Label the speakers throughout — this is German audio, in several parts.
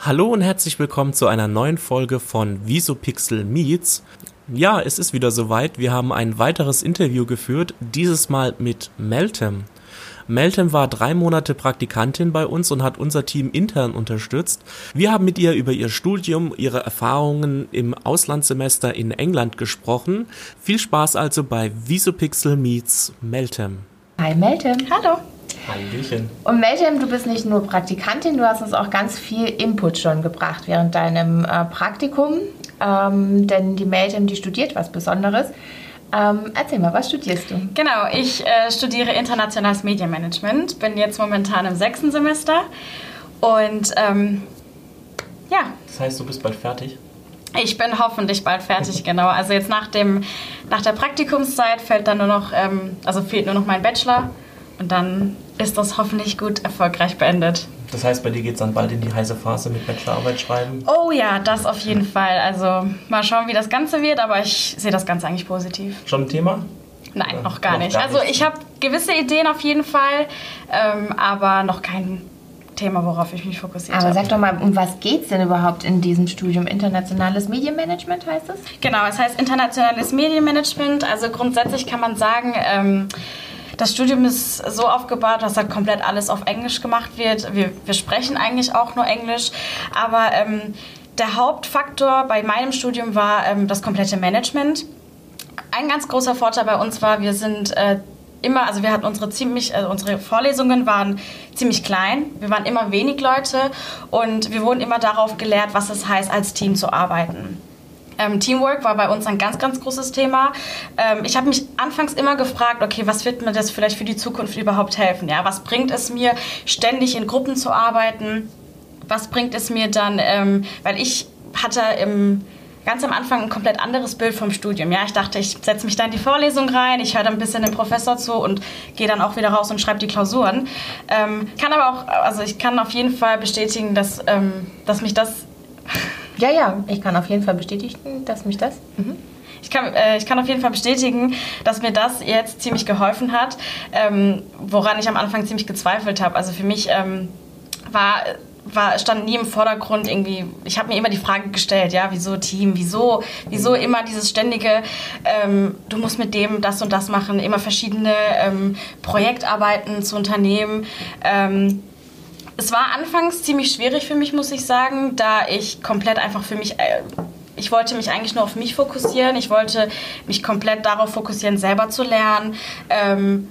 Speaker 1: Hallo und herzlich willkommen zu einer neuen Folge von Visopixel Meets. Ja, es ist wieder soweit. Wir haben ein weiteres Interview geführt, dieses Mal mit Meltem. Meltem war drei Monate Praktikantin bei uns und hat unser Team intern unterstützt. Wir haben mit ihr über ihr Studium, ihre Erfahrungen im Auslandssemester in England gesprochen. Viel Spaß also bei Visopixel Meets Meltem.
Speaker 2: Hi Meltem.
Speaker 3: Hallo.
Speaker 1: Hallöchen.
Speaker 2: Und Meltem, du bist nicht nur Praktikantin, du hast uns auch ganz viel Input schon gebracht während deinem äh, Praktikum. Ähm, denn die Meltem, die studiert was Besonderes. Ähm, erzähl mal, was studierst du?
Speaker 3: Genau, ich äh, studiere internationales Medienmanagement, bin jetzt momentan im sechsten Semester und ähm, ja.
Speaker 1: Das heißt, du bist bald fertig?
Speaker 3: Ich bin hoffentlich bald fertig, genau. Also jetzt nach, dem, nach der Praktikumszeit fällt dann nur noch, ähm, also fehlt nur noch mein Bachelor und dann ist das hoffentlich gut erfolgreich beendet.
Speaker 1: Das heißt, bei dir geht es dann bald in die heiße Phase mit Bachelorarbeit schreiben?
Speaker 3: Oh ja, das auf jeden Fall. Also mal schauen, wie das Ganze wird, aber ich sehe das Ganze eigentlich positiv.
Speaker 1: Schon ein Thema?
Speaker 3: Nein, ja, noch gar noch nicht. Gar also ich habe gewisse Ideen auf jeden Fall, ähm, aber noch kein Thema, worauf ich mich fokussiert habe.
Speaker 2: Aber sag doch mal, um was geht es denn überhaupt in diesem Studium? Internationales Medienmanagement heißt es?
Speaker 3: Genau, es heißt internationales Medienmanagement. Also grundsätzlich kann man sagen, ähm, das Studium ist so aufgebaut, dass da komplett alles auf Englisch gemacht wird. Wir, wir sprechen eigentlich auch nur Englisch, aber ähm, der Hauptfaktor bei meinem Studium war ähm, das komplette Management. Ein ganz großer Vorteil bei uns war, wir sind äh, immer, also wir hatten unsere ziemlich, also unsere Vorlesungen waren ziemlich klein. Wir waren immer wenig Leute und wir wurden immer darauf gelehrt, was es heißt, als Team zu arbeiten. Ähm, Teamwork war bei uns ein ganz, ganz großes Thema. Ähm, ich habe mich anfangs immer gefragt, okay, was wird mir das vielleicht für die Zukunft überhaupt helfen? Ja, was bringt es mir, ständig in Gruppen zu arbeiten? Was bringt es mir dann, ähm, weil ich hatte im ganz am Anfang ein komplett anderes Bild vom Studium. Ja, ich dachte, ich setze mich da in die Vorlesung rein, ich höre dann ein bisschen den Professor zu und gehe dann auch wieder raus und schreibe die Klausuren. Ähm, kann aber auch, also ich kann auf jeden Fall bestätigen, dass, ähm, dass mich das
Speaker 2: ja, ja, ich kann auf jeden Fall bestätigen, dass mich das. Mhm.
Speaker 3: Ich kann, äh, ich kann auf jeden Fall bestätigen, dass mir das jetzt ziemlich geholfen hat, ähm, woran ich am Anfang ziemlich gezweifelt habe. Also für mich ähm, war, war, stand nie im Vordergrund irgendwie, ich habe mir immer die Frage gestellt, ja, wieso Team, wieso, wieso immer dieses ständige, ähm, du musst mit dem das und das machen, immer verschiedene ähm, Projektarbeiten zu unternehmen. Ähm, es war anfangs ziemlich schwierig für mich, muss ich sagen, da ich komplett einfach für mich äh, ich wollte mich eigentlich nur auf mich fokussieren. Ich wollte mich komplett darauf fokussieren, selber zu lernen. Ähm,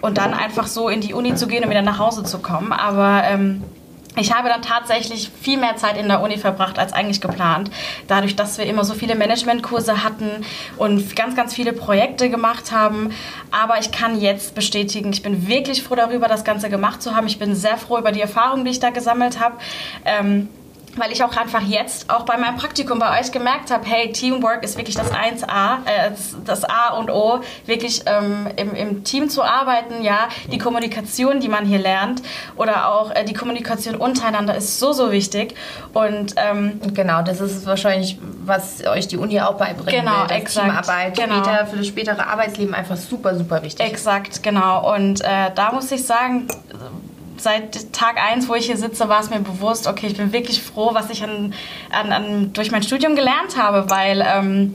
Speaker 3: und dann einfach so in die Uni zu gehen und wieder nach Hause zu kommen. Aber ähm, ich habe dann tatsächlich viel mehr Zeit in der Uni verbracht als eigentlich geplant. Dadurch, dass wir immer so viele Managementkurse hatten und ganz, ganz viele Projekte gemacht haben. Aber ich kann jetzt bestätigen, ich bin wirklich froh darüber, das Ganze gemacht zu haben. Ich bin sehr froh über die Erfahrung, die ich da gesammelt habe. Ähm, weil ich auch einfach jetzt auch bei meinem Praktikum bei euch gemerkt habe, hey, Teamwork ist wirklich das 1A, äh, das A und O, wirklich ähm, im, im, Team zu arbeiten, ja, die Kommunikation, die man hier lernt oder auch äh, die Kommunikation untereinander ist so, so wichtig und ähm,
Speaker 2: genau, das ist wahrscheinlich, was euch die Uni auch beibringt,
Speaker 3: genau,
Speaker 2: will,
Speaker 3: exakt,
Speaker 2: Teamarbeit genau. später, für das spätere Arbeitsleben einfach super, super wichtig.
Speaker 3: Exakt, genau und äh, da muss ich sagen, seit Tag 1, wo ich hier sitze, war es mir bewusst, okay, ich bin wirklich froh, was ich an, an, an durch mein Studium gelernt habe, weil ähm,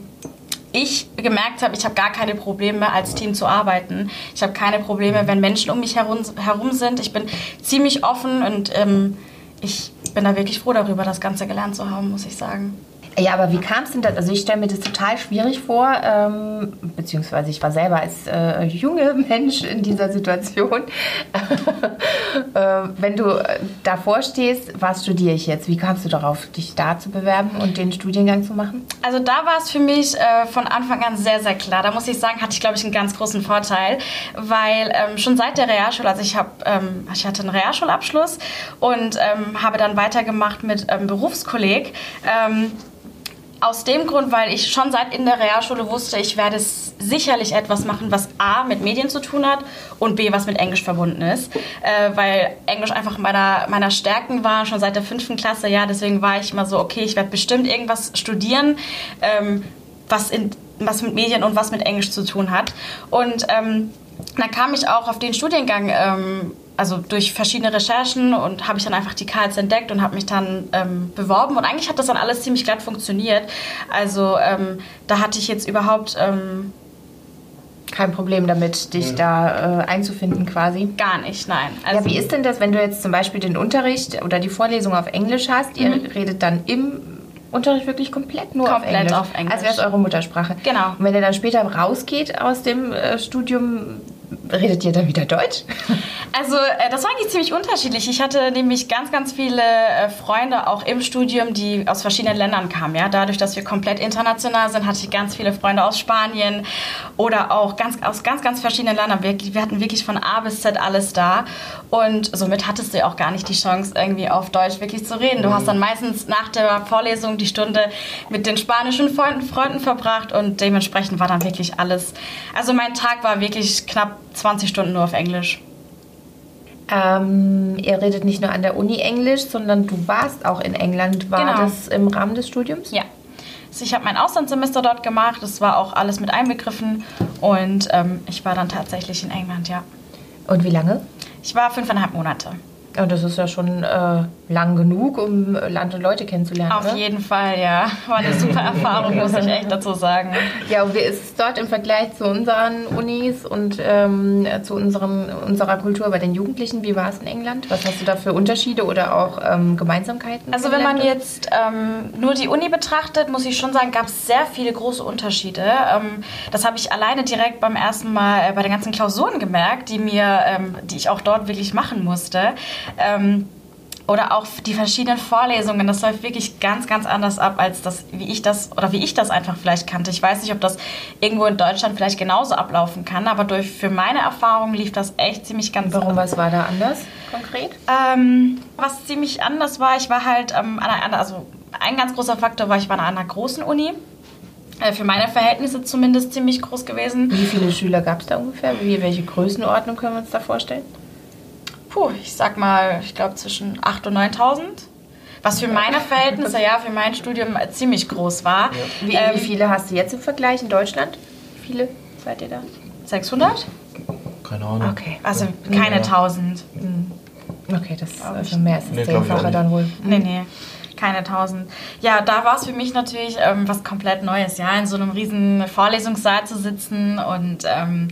Speaker 3: ich gemerkt habe, ich habe gar keine Probleme, als Team zu arbeiten. Ich habe keine Probleme, wenn Menschen um mich herum, herum sind. Ich bin ziemlich offen und ähm, ich bin da wirklich froh darüber, das Ganze gelernt zu haben, muss ich sagen.
Speaker 2: Ja, aber wie kam es denn das? Also ich stelle mir das total schwierig vor, ähm, beziehungsweise ich war selber als äh, junge Mensch in dieser Situation. äh, wenn du davor stehst, was studiere ich jetzt? Wie kamst du darauf, dich da zu bewerben und den Studiengang zu machen?
Speaker 3: Also da war es für mich äh, von Anfang an sehr, sehr klar. Da muss ich sagen, hatte ich, glaube ich, einen ganz großen Vorteil, weil ähm, schon seit der Realschule, also ich, hab, ähm, ich hatte einen Realschulabschluss und ähm, habe dann weitergemacht mit ähm, Berufskolleg ähm, aus dem Grund, weil ich schon seit in der Realschule wusste, ich werde sicherlich etwas machen, was A mit Medien zu tun hat und B was mit Englisch verbunden ist. Äh, weil Englisch einfach meiner, meiner Stärken war, schon seit der fünften Klasse. Ja, deswegen war ich immer so, okay, ich werde bestimmt irgendwas studieren, ähm, was, in, was mit Medien und was mit Englisch zu tun hat. Und ähm, dann kam ich auch auf den Studiengang. Ähm, also durch verschiedene Recherchen und habe ich dann einfach die Karls entdeckt und habe mich dann ähm, beworben und eigentlich hat das dann alles ziemlich glatt funktioniert. Also ähm, da hatte ich jetzt überhaupt ähm,
Speaker 2: kein Problem damit, dich ja. da äh, einzufinden quasi.
Speaker 3: Gar nicht, nein.
Speaker 2: Also ja, wie ist denn das, wenn du jetzt zum Beispiel den Unterricht oder die Vorlesung auf Englisch hast? Ihr mhm. redet dann im Unterricht wirklich komplett nur
Speaker 3: komplett
Speaker 2: auf Englisch.
Speaker 3: Auf Englisch.
Speaker 2: Als wäre es eure Muttersprache.
Speaker 3: Genau.
Speaker 2: Und wenn ihr dann später rausgeht aus dem äh, Studium, redet ihr dann wieder Deutsch?
Speaker 3: Also äh, das war eigentlich ziemlich unterschiedlich. Ich hatte nämlich ganz, ganz viele äh, Freunde auch im Studium, die aus verschiedenen Ländern kamen. Ja? Dadurch, dass wir komplett international sind, hatte ich ganz viele Freunde aus Spanien oder auch ganz, aus ganz, ganz verschiedenen Ländern. Wir, wir hatten wirklich von A bis Z alles da. Und somit hattest du ja auch gar nicht die Chance, irgendwie auf Deutsch wirklich zu reden. Du hast dann meistens nach der Vorlesung die Stunde mit den spanischen Freunden, Freunden verbracht und dementsprechend war dann wirklich alles. Also mein Tag war wirklich knapp 20 Stunden nur auf Englisch.
Speaker 2: Ähm, ihr redet nicht nur an der Uni Englisch, sondern du warst auch in England. War genau. das im Rahmen des Studiums?
Speaker 3: Ja. Also ich habe mein Auslandssemester dort gemacht. Das war auch alles mit einbegriffen. Und ähm, ich war dann tatsächlich in England, ja.
Speaker 2: Und wie lange?
Speaker 3: Ich war fünfeinhalb Monate.
Speaker 2: Ja, das ist ja schon äh, lang genug, um Land und Leute kennenzulernen.
Speaker 3: Auf
Speaker 2: oder?
Speaker 3: jeden Fall, ja. War eine super Erfahrung, muss ich echt dazu sagen.
Speaker 2: Ja, und wie ist es dort im Vergleich zu unseren Unis und ähm, zu unserem, unserer Kultur bei den Jugendlichen? Wie war es in England? Was hast du da für Unterschiede oder auch ähm, Gemeinsamkeiten?
Speaker 3: Also wenn man jetzt ähm, nur die Uni betrachtet, muss ich schon sagen, gab es sehr viele große Unterschiede. Ähm, das habe ich alleine direkt beim ersten Mal äh, bei den ganzen Klausuren gemerkt, die mir, ähm, die ich auch dort wirklich machen musste. Oder auch die verschiedenen Vorlesungen, das läuft wirklich ganz, ganz anders ab, als das, wie ich das, oder wie ich das einfach vielleicht kannte. Ich weiß nicht, ob das irgendwo in Deutschland vielleicht genauso ablaufen kann, aber durch, für meine Erfahrung lief das echt ziemlich ganz
Speaker 2: Warum, was war da anders konkret?
Speaker 3: Ähm, was ziemlich anders war, ich war halt ähm, an einer, also ein ganz großer Faktor war, ich war an einer großen Uni. Äh, für meine Verhältnisse zumindest ziemlich groß gewesen.
Speaker 2: Wie viele Schüler gab es da ungefähr? Wie, welche Größenordnung können wir uns da vorstellen?
Speaker 3: Puh, ich sag mal, ich glaube zwischen 8.000 und 9.000. Was für meine Verhältnisse, ja, für mein Studium ziemlich groß war. Ja.
Speaker 2: Wie, ähm, wie, viele hast du jetzt im Vergleich in Deutschland? Wie viele seid ihr da?
Speaker 3: 600?
Speaker 1: Keine Ahnung.
Speaker 3: Okay, also keine ja. 1000.
Speaker 2: Hm. Okay, das ist also mehr als das nee, Zehnfache dann wohl.
Speaker 3: Nee, nee keine 1000. Ja, da war es für mich natürlich ähm, was komplett Neues, ja, in so einem riesen Vorlesungssaal zu sitzen und ähm,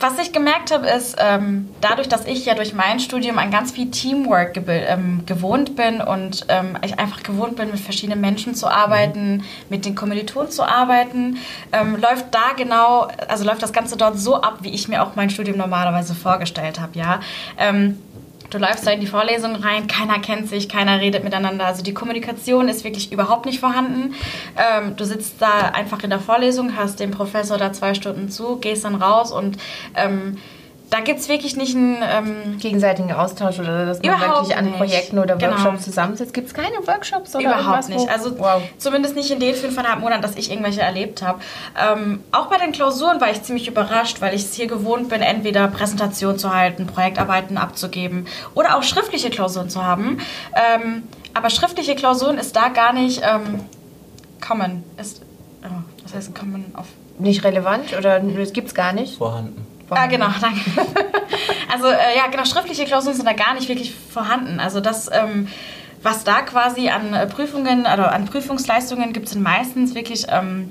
Speaker 3: was ich gemerkt habe, ist, ähm, dadurch, dass ich ja durch mein Studium an ganz viel Teamwork ähm, gewohnt bin und ähm, ich einfach gewohnt bin, mit verschiedenen Menschen zu arbeiten, mit den Kommilitonen zu arbeiten, ähm, läuft da genau, also läuft das Ganze dort so ab, wie ich mir auch mein Studium normalerweise vorgestellt habe, ja. Du läufst da in die Vorlesung rein, keiner kennt sich, keiner redet miteinander. Also die Kommunikation ist wirklich überhaupt nicht vorhanden. Ähm, du sitzt da einfach in der Vorlesung, hast dem Professor da zwei Stunden zu, gehst dann raus und ähm, da gibt es wirklich nicht einen
Speaker 2: ähm, gegenseitigen Austausch oder dass man wirklich an Projekten oder genau. Workshops zusammensitzt. Gibt es keine Workshops oder
Speaker 3: Überhaupt nicht. Also wow. zumindest nicht in den fünfeinhalb Monaten, dass ich irgendwelche erlebt habe. Ähm, auch bei den Klausuren war ich ziemlich überrascht, weil ich es hier gewohnt bin, entweder Präsentationen zu halten, Projektarbeiten abzugeben oder auch schriftliche Klausuren zu haben. Ähm, aber schriftliche Klausuren ist da gar nicht ähm, common. Ist, oh, was heißt common auf?
Speaker 2: Nicht relevant oder es gibt es gar nicht?
Speaker 1: Vorhanden.
Speaker 3: Ah, genau, danke. also äh, ja, genau, schriftliche Klausuren sind da gar nicht wirklich vorhanden. Also das, ähm, was da quasi an äh, Prüfungen oder also an Prüfungsleistungen gibt, sind meistens wirklich ähm,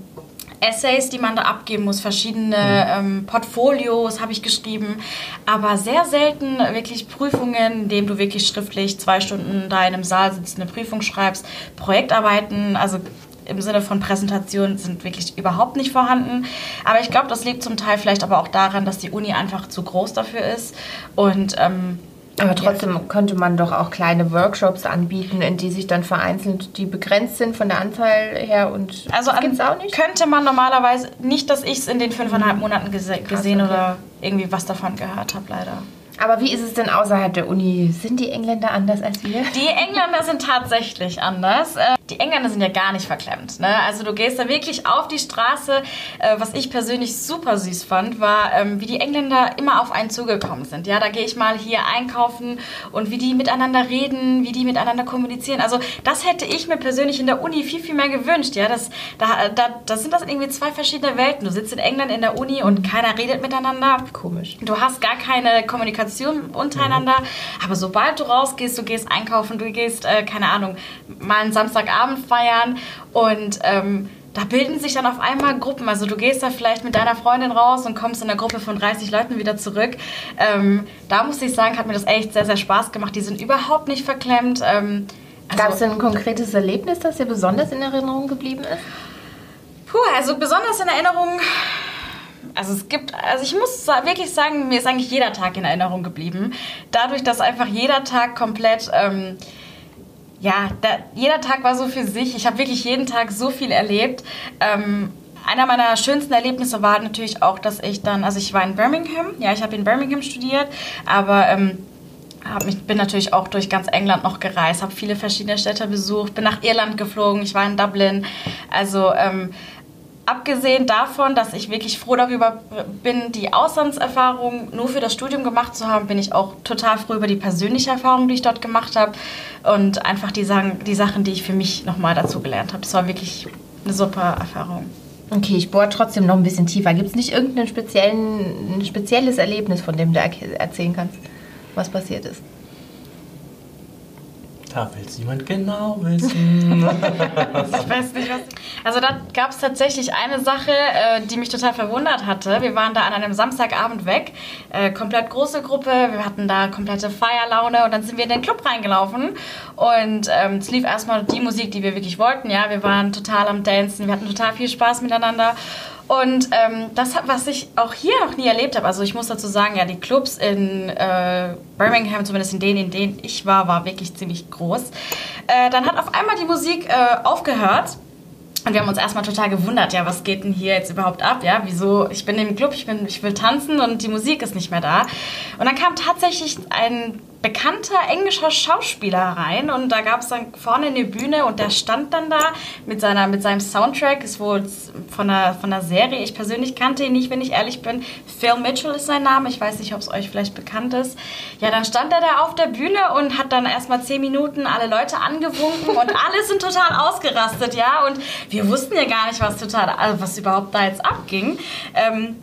Speaker 3: Essays, die man da abgeben muss, verschiedene mhm. ähm, Portfolios habe ich geschrieben, aber sehr selten wirklich Prüfungen, in denen du wirklich schriftlich zwei Stunden da in einem Saal sitzt, eine Prüfung schreibst, Projektarbeiten, also im Sinne von Präsentation sind wirklich überhaupt nicht vorhanden. Aber ich glaube, das liegt zum Teil vielleicht aber auch daran, dass die Uni einfach zu groß dafür ist. Und ähm,
Speaker 2: aber trotzdem könnte man doch auch kleine Workshops anbieten, in die sich dann vereinzelt, die begrenzt sind von der Anzahl her und
Speaker 3: also das gibt's auch nicht. Könnte man normalerweise nicht, dass ich es in den fünfeinhalb Monaten gese Krass, gesehen okay. oder irgendwie was davon gehört habe, leider.
Speaker 2: Aber wie ist es denn außerhalb der Uni? Sind die Engländer anders als wir?
Speaker 3: Die Engländer sind tatsächlich anders. Äh, die Engländer sind ja gar nicht verklemmt. Ne? Also du gehst da wirklich auf die Straße. Äh, was ich persönlich super süß fand, war, ähm, wie die Engländer immer auf einen zugekommen sind. Ja, da gehe ich mal hier einkaufen und wie die miteinander reden, wie die miteinander kommunizieren. Also das hätte ich mir persönlich in der Uni viel, viel mehr gewünscht. Ja, das, da, da, da sind das irgendwie zwei verschiedene Welten. Du sitzt in England in der Uni und keiner redet miteinander.
Speaker 2: Komisch.
Speaker 3: Du hast gar keine Kommunikation Kommunikation untereinander. Mhm. Aber sobald du rausgehst, du gehst einkaufen, du gehst, äh, keine Ahnung, mal einen Samstagabend feiern und ähm, da bilden sich dann auf einmal Gruppen. Also du gehst da vielleicht mit deiner Freundin raus und kommst in einer Gruppe von 30 Leuten wieder zurück. Ähm, da muss ich sagen, hat mir das echt sehr, sehr Spaß gemacht. Die sind überhaupt nicht verklemmt. Ähm,
Speaker 2: also, Gab es ein konkretes Erlebnis, das dir besonders in Erinnerung geblieben ist?
Speaker 3: Puh, also besonders in Erinnerung. Also es gibt, also ich muss wirklich sagen, mir ist eigentlich jeder Tag in Erinnerung geblieben. Dadurch, dass einfach jeder Tag komplett ähm, ja, da, jeder Tag war so für sich. Ich habe wirklich jeden Tag so viel erlebt. Ähm, einer meiner schönsten Erlebnisse war natürlich auch, dass ich dann, also ich war in Birmingham, ja, ich habe in Birmingham studiert, aber ähm, mich, bin natürlich auch durch ganz England noch gereist, habe viele verschiedene Städte besucht, bin nach Irland geflogen, ich war in Dublin. Also ähm, abgesehen davon, dass ich wirklich froh darüber bin, die Auslandserfahrung nur für das Studium gemacht zu haben, bin ich auch total froh über die persönliche Erfahrung, die ich dort gemacht habe und einfach die, Sachen, die Sachen, die ich für mich nochmal dazu gelernt habe. Das war wirklich eine super Erfahrung.
Speaker 2: Okay, ich bohre trotzdem noch ein bisschen tiefer. Gibt es nicht irgendein spezielles Erlebnis, von dem du erzählen kannst, was passiert ist?
Speaker 1: Da will es jemand genau wissen.
Speaker 3: ich weiß nicht, was. Also, da gab es tatsächlich eine Sache, äh, die mich total verwundert hatte. Wir waren da an einem Samstagabend weg, äh, komplett große Gruppe. Wir hatten da komplette Feierlaune und dann sind wir in den Club reingelaufen. Und ähm, es lief erstmal die Musik, die wir wirklich wollten. Ja, wir waren total am Dancen, wir hatten total viel Spaß miteinander. Und ähm, das, was ich auch hier noch nie erlebt habe, also ich muss dazu sagen, ja, die Clubs in äh, Birmingham, zumindest in denen, in denen ich war, war wirklich ziemlich groß. Äh, dann hat auf einmal die Musik äh, aufgehört. Und wir haben uns erstmal total gewundert, ja, was geht denn hier jetzt überhaupt ab? Ja, wieso? Ich bin im Club, ich, bin, ich will tanzen und die Musik ist nicht mehr da. Und dann kam tatsächlich ein bekannter englischer Schauspieler rein und da gab es dann vorne eine Bühne und der stand dann da mit, seiner, mit seinem Soundtrack, ist wohl von einer, von einer Serie, ich persönlich kannte ihn nicht, wenn ich ehrlich bin. Phil Mitchell ist sein Name, ich weiß nicht, ob es euch vielleicht bekannt ist. Ja, dann stand er da auf der Bühne und hat dann erstmal zehn Minuten alle Leute angewunken und alle sind total ausgerastet, ja, und wir wussten ja gar nicht, was total, also was überhaupt da jetzt abging. Ähm,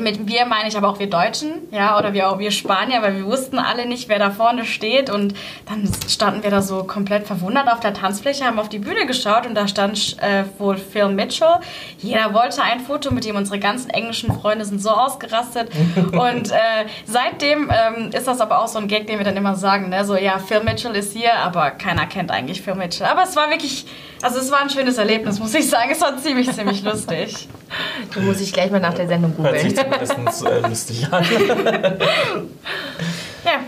Speaker 3: mit wir meine ich aber auch wir Deutschen, ja, oder wir auch wir Spanier, weil wir wussten alle nicht, wer da vorne steht und dann standen wir da so komplett verwundert auf der Tanzfläche, haben auf die Bühne geschaut und da stand äh, wohl Phil Mitchell. Jeder wollte ein Foto mit ihm, unsere ganzen englischen Freunde sind so ausgerastet und äh, seitdem ähm, ist das aber auch so ein Gag, den wir dann immer sagen, ne? so ja, Phil Mitchell ist hier, aber keiner kennt eigentlich Phil Mitchell. Aber es war wirklich, also es war ein schönes Erlebnis, muss ich sagen, es war ziemlich, ziemlich lustig.
Speaker 2: Da muss ich gleich mal nach der Sendung googeln zumindest äh, lustig an. ja.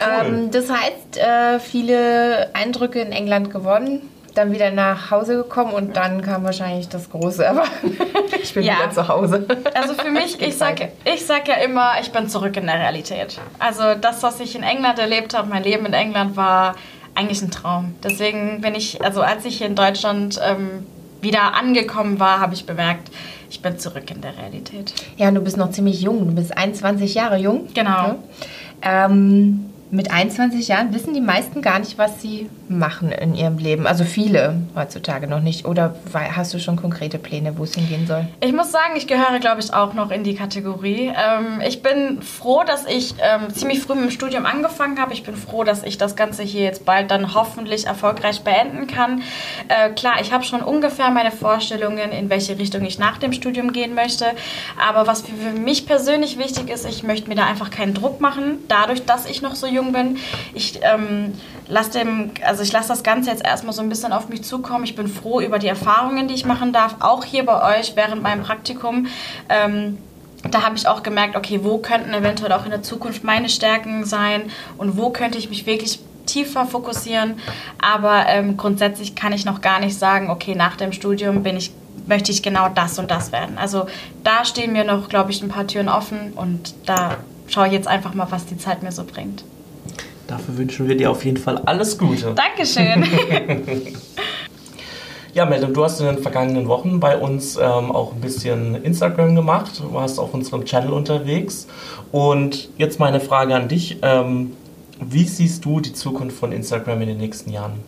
Speaker 2: Cool. Ähm, das heißt, äh, viele Eindrücke in England gewonnen, dann wieder nach Hause gekommen und dann kam wahrscheinlich das große, aber ich bin ja. wieder zu Hause.
Speaker 3: Also für mich, ich sag, ich sag ja immer, ich bin zurück in der Realität. Also das, was ich in England erlebt habe, mein Leben in England war eigentlich ein Traum. Deswegen bin ich, also als ich hier in Deutschland ähm, wieder angekommen war, habe ich bemerkt, ich bin zurück in der Realität.
Speaker 2: Ja, du bist noch ziemlich jung. Du bist 21 Jahre jung.
Speaker 3: Genau. Ja.
Speaker 2: Ähm, mit 21 Jahren wissen die meisten gar nicht, was sie machen in ihrem Leben. Also viele heutzutage noch nicht. Oder hast du schon konkrete Pläne, wo es hingehen soll?
Speaker 3: Ich muss sagen, ich gehöre, glaube ich, auch noch in die Kategorie. Ähm, ich bin froh, dass ich ähm, ziemlich früh mit dem Studium angefangen habe. Ich bin froh, dass ich das Ganze hier jetzt bald dann hoffentlich erfolgreich beenden kann. Äh, klar, ich habe schon ungefähr meine Vorstellungen, in welche Richtung ich nach dem Studium gehen möchte. Aber was für mich persönlich wichtig ist, ich möchte mir da einfach keinen Druck machen. Dadurch, dass ich noch so jung jung bin. Ich ähm, lasse dem, also ich lasse das Ganze jetzt erstmal so ein bisschen auf mich zukommen. Ich bin froh über die Erfahrungen, die ich machen darf, auch hier bei euch während meinem Praktikum. Ähm, da habe ich auch gemerkt, okay, wo könnten eventuell auch in der Zukunft meine Stärken sein und wo könnte ich mich wirklich tiefer fokussieren. Aber ähm, grundsätzlich kann ich noch gar nicht sagen, okay, nach dem Studium bin ich möchte ich genau das und das werden. Also da stehen mir noch, glaube ich, ein paar Türen offen und da schaue ich jetzt einfach mal, was die Zeit mir so bringt.
Speaker 1: Dafür wünschen wir dir auf jeden Fall alles Gute.
Speaker 3: Dankeschön.
Speaker 1: ja, Melem, du hast in den vergangenen Wochen bei uns ähm, auch ein bisschen Instagram gemacht. Du warst auf unserem Channel unterwegs. Und jetzt meine Frage an dich. Ähm, wie siehst du die Zukunft von Instagram in den nächsten Jahren?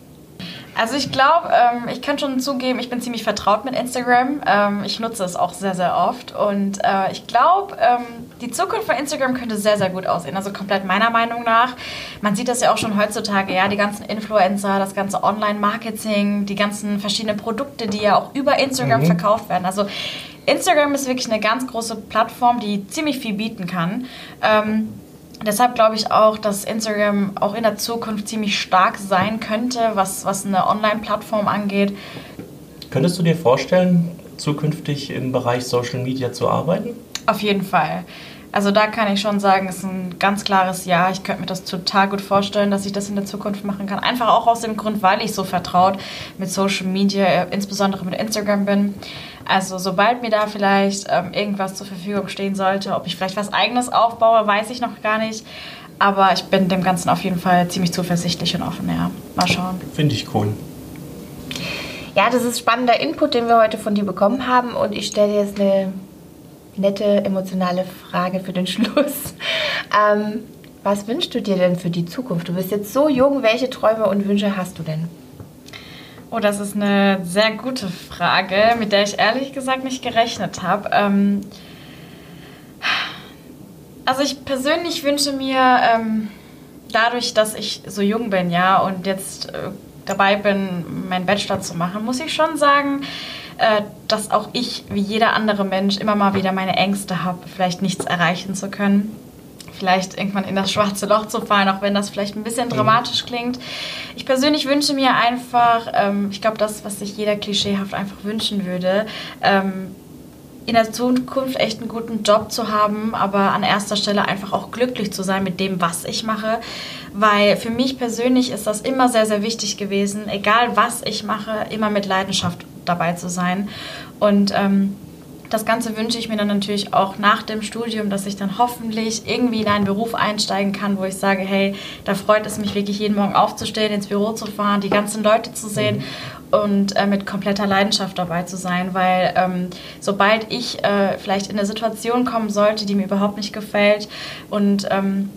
Speaker 3: Also ich glaube, ähm, ich kann schon zugeben, ich bin ziemlich vertraut mit Instagram. Ähm, ich nutze es auch sehr, sehr oft. Und äh, ich glaube, ähm, die Zukunft von Instagram könnte sehr, sehr gut aussehen. Also komplett meiner Meinung nach. Man sieht das ja auch schon heutzutage, ja, die ganzen Influencer, das ganze Online-Marketing, die ganzen verschiedenen Produkte, die ja auch über Instagram mhm. verkauft werden. Also Instagram ist wirklich eine ganz große Plattform, die ziemlich viel bieten kann. Ähm, deshalb glaube ich auch, dass Instagram auch in der Zukunft ziemlich stark sein könnte, was, was eine Online-Plattform angeht.
Speaker 1: Könntest du dir vorstellen, zukünftig im Bereich Social Media zu arbeiten?
Speaker 3: Auf jeden Fall. Also da kann ich schon sagen, es ist ein ganz klares Ja. Ich könnte mir das total gut vorstellen, dass ich das in der Zukunft machen kann. Einfach auch aus dem Grund, weil ich so vertraut mit Social Media, äh, insbesondere mit Instagram bin. Also sobald mir da vielleicht ähm, irgendwas zur Verfügung stehen sollte, ob ich vielleicht was eigenes aufbaue, weiß ich noch gar nicht. Aber ich bin dem Ganzen auf jeden Fall ziemlich zuversichtlich und offen. Ja, mal schauen.
Speaker 1: Finde ich cool.
Speaker 2: Ja, das ist spannender Input, den wir heute von dir bekommen haben. Und ich stelle dir jetzt eine nette, emotionale Frage für den Schluss. Ähm, was wünschst du dir denn für die Zukunft? Du bist jetzt so jung. Welche Träume und Wünsche hast du denn?
Speaker 3: Oh, das ist eine sehr gute Frage, mit der ich ehrlich gesagt nicht gerechnet habe. Ähm, also ich persönlich wünsche mir, ähm, dadurch, dass ich so jung bin, ja, und jetzt äh, dabei bin, meinen Bachelor zu machen, muss ich schon sagen, äh, dass auch ich, wie jeder andere Mensch, immer mal wieder meine Ängste habe, vielleicht nichts erreichen zu können. Vielleicht irgendwann in das schwarze Loch zu fallen, auch wenn das vielleicht ein bisschen mhm. dramatisch klingt. Ich persönlich wünsche mir einfach, ähm, ich glaube, das, was sich jeder klischeehaft einfach wünschen würde, ähm, in der Zukunft echt einen guten Job zu haben, aber an erster Stelle einfach auch glücklich zu sein mit dem, was ich mache. Weil für mich persönlich ist das immer sehr, sehr wichtig gewesen, egal was ich mache, immer mit Leidenschaft dabei zu sein. Und ähm, das Ganze wünsche ich mir dann natürlich auch nach dem Studium, dass ich dann hoffentlich irgendwie in einen Beruf einsteigen kann, wo ich sage, hey, da freut es mich wirklich jeden Morgen aufzustehen, ins Büro zu fahren, die ganzen Leute zu sehen mhm. und äh, mit kompletter Leidenschaft dabei zu sein, weil ähm, sobald ich äh, vielleicht in eine Situation kommen sollte, die mir überhaupt nicht gefällt und ähm,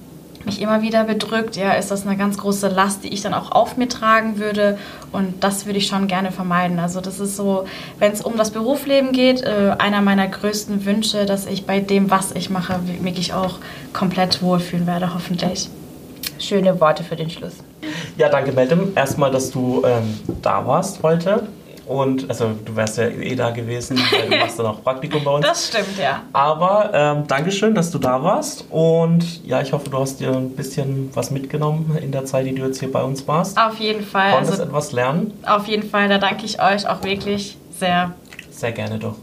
Speaker 3: mich immer wieder bedrückt, ja, ist das eine ganz große Last, die ich dann auch auf mir tragen würde. Und das würde ich schon gerne vermeiden. Also das ist so, wenn es um das Berufsleben geht, äh, einer meiner größten Wünsche, dass ich bei dem, was ich mache, wirklich auch komplett wohlfühlen werde, hoffentlich.
Speaker 2: Schöne Worte für den Schluss.
Speaker 1: Ja, danke, Meltem. Erstmal, dass du ähm, da warst heute. Und also du wärst ja eh da gewesen, weil du machst dann auch Praktikum bei uns.
Speaker 3: Das stimmt, ja.
Speaker 1: Aber ähm, Dankeschön, dass du da warst. Und ja, ich hoffe, du hast dir ein bisschen was mitgenommen in der Zeit, die du jetzt hier bei uns warst.
Speaker 3: Auf jeden Fall.
Speaker 1: Konntest also, etwas lernen?
Speaker 3: Auf jeden Fall, da danke ich euch auch wirklich sehr.
Speaker 1: Sehr gerne doch.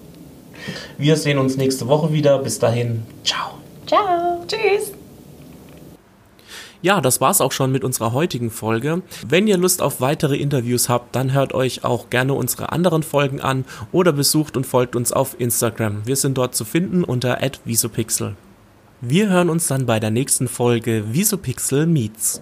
Speaker 1: Wir sehen uns nächste Woche wieder. Bis dahin, ciao.
Speaker 3: Ciao. Tschüss.
Speaker 1: Ja, das war's auch schon mit unserer heutigen Folge. Wenn ihr Lust auf weitere Interviews habt, dann hört euch auch gerne unsere anderen Folgen an oder besucht und folgt uns auf Instagram. Wir sind dort zu finden unter @visopixel. Wir hören uns dann bei der nächsten Folge Visopixel Meets.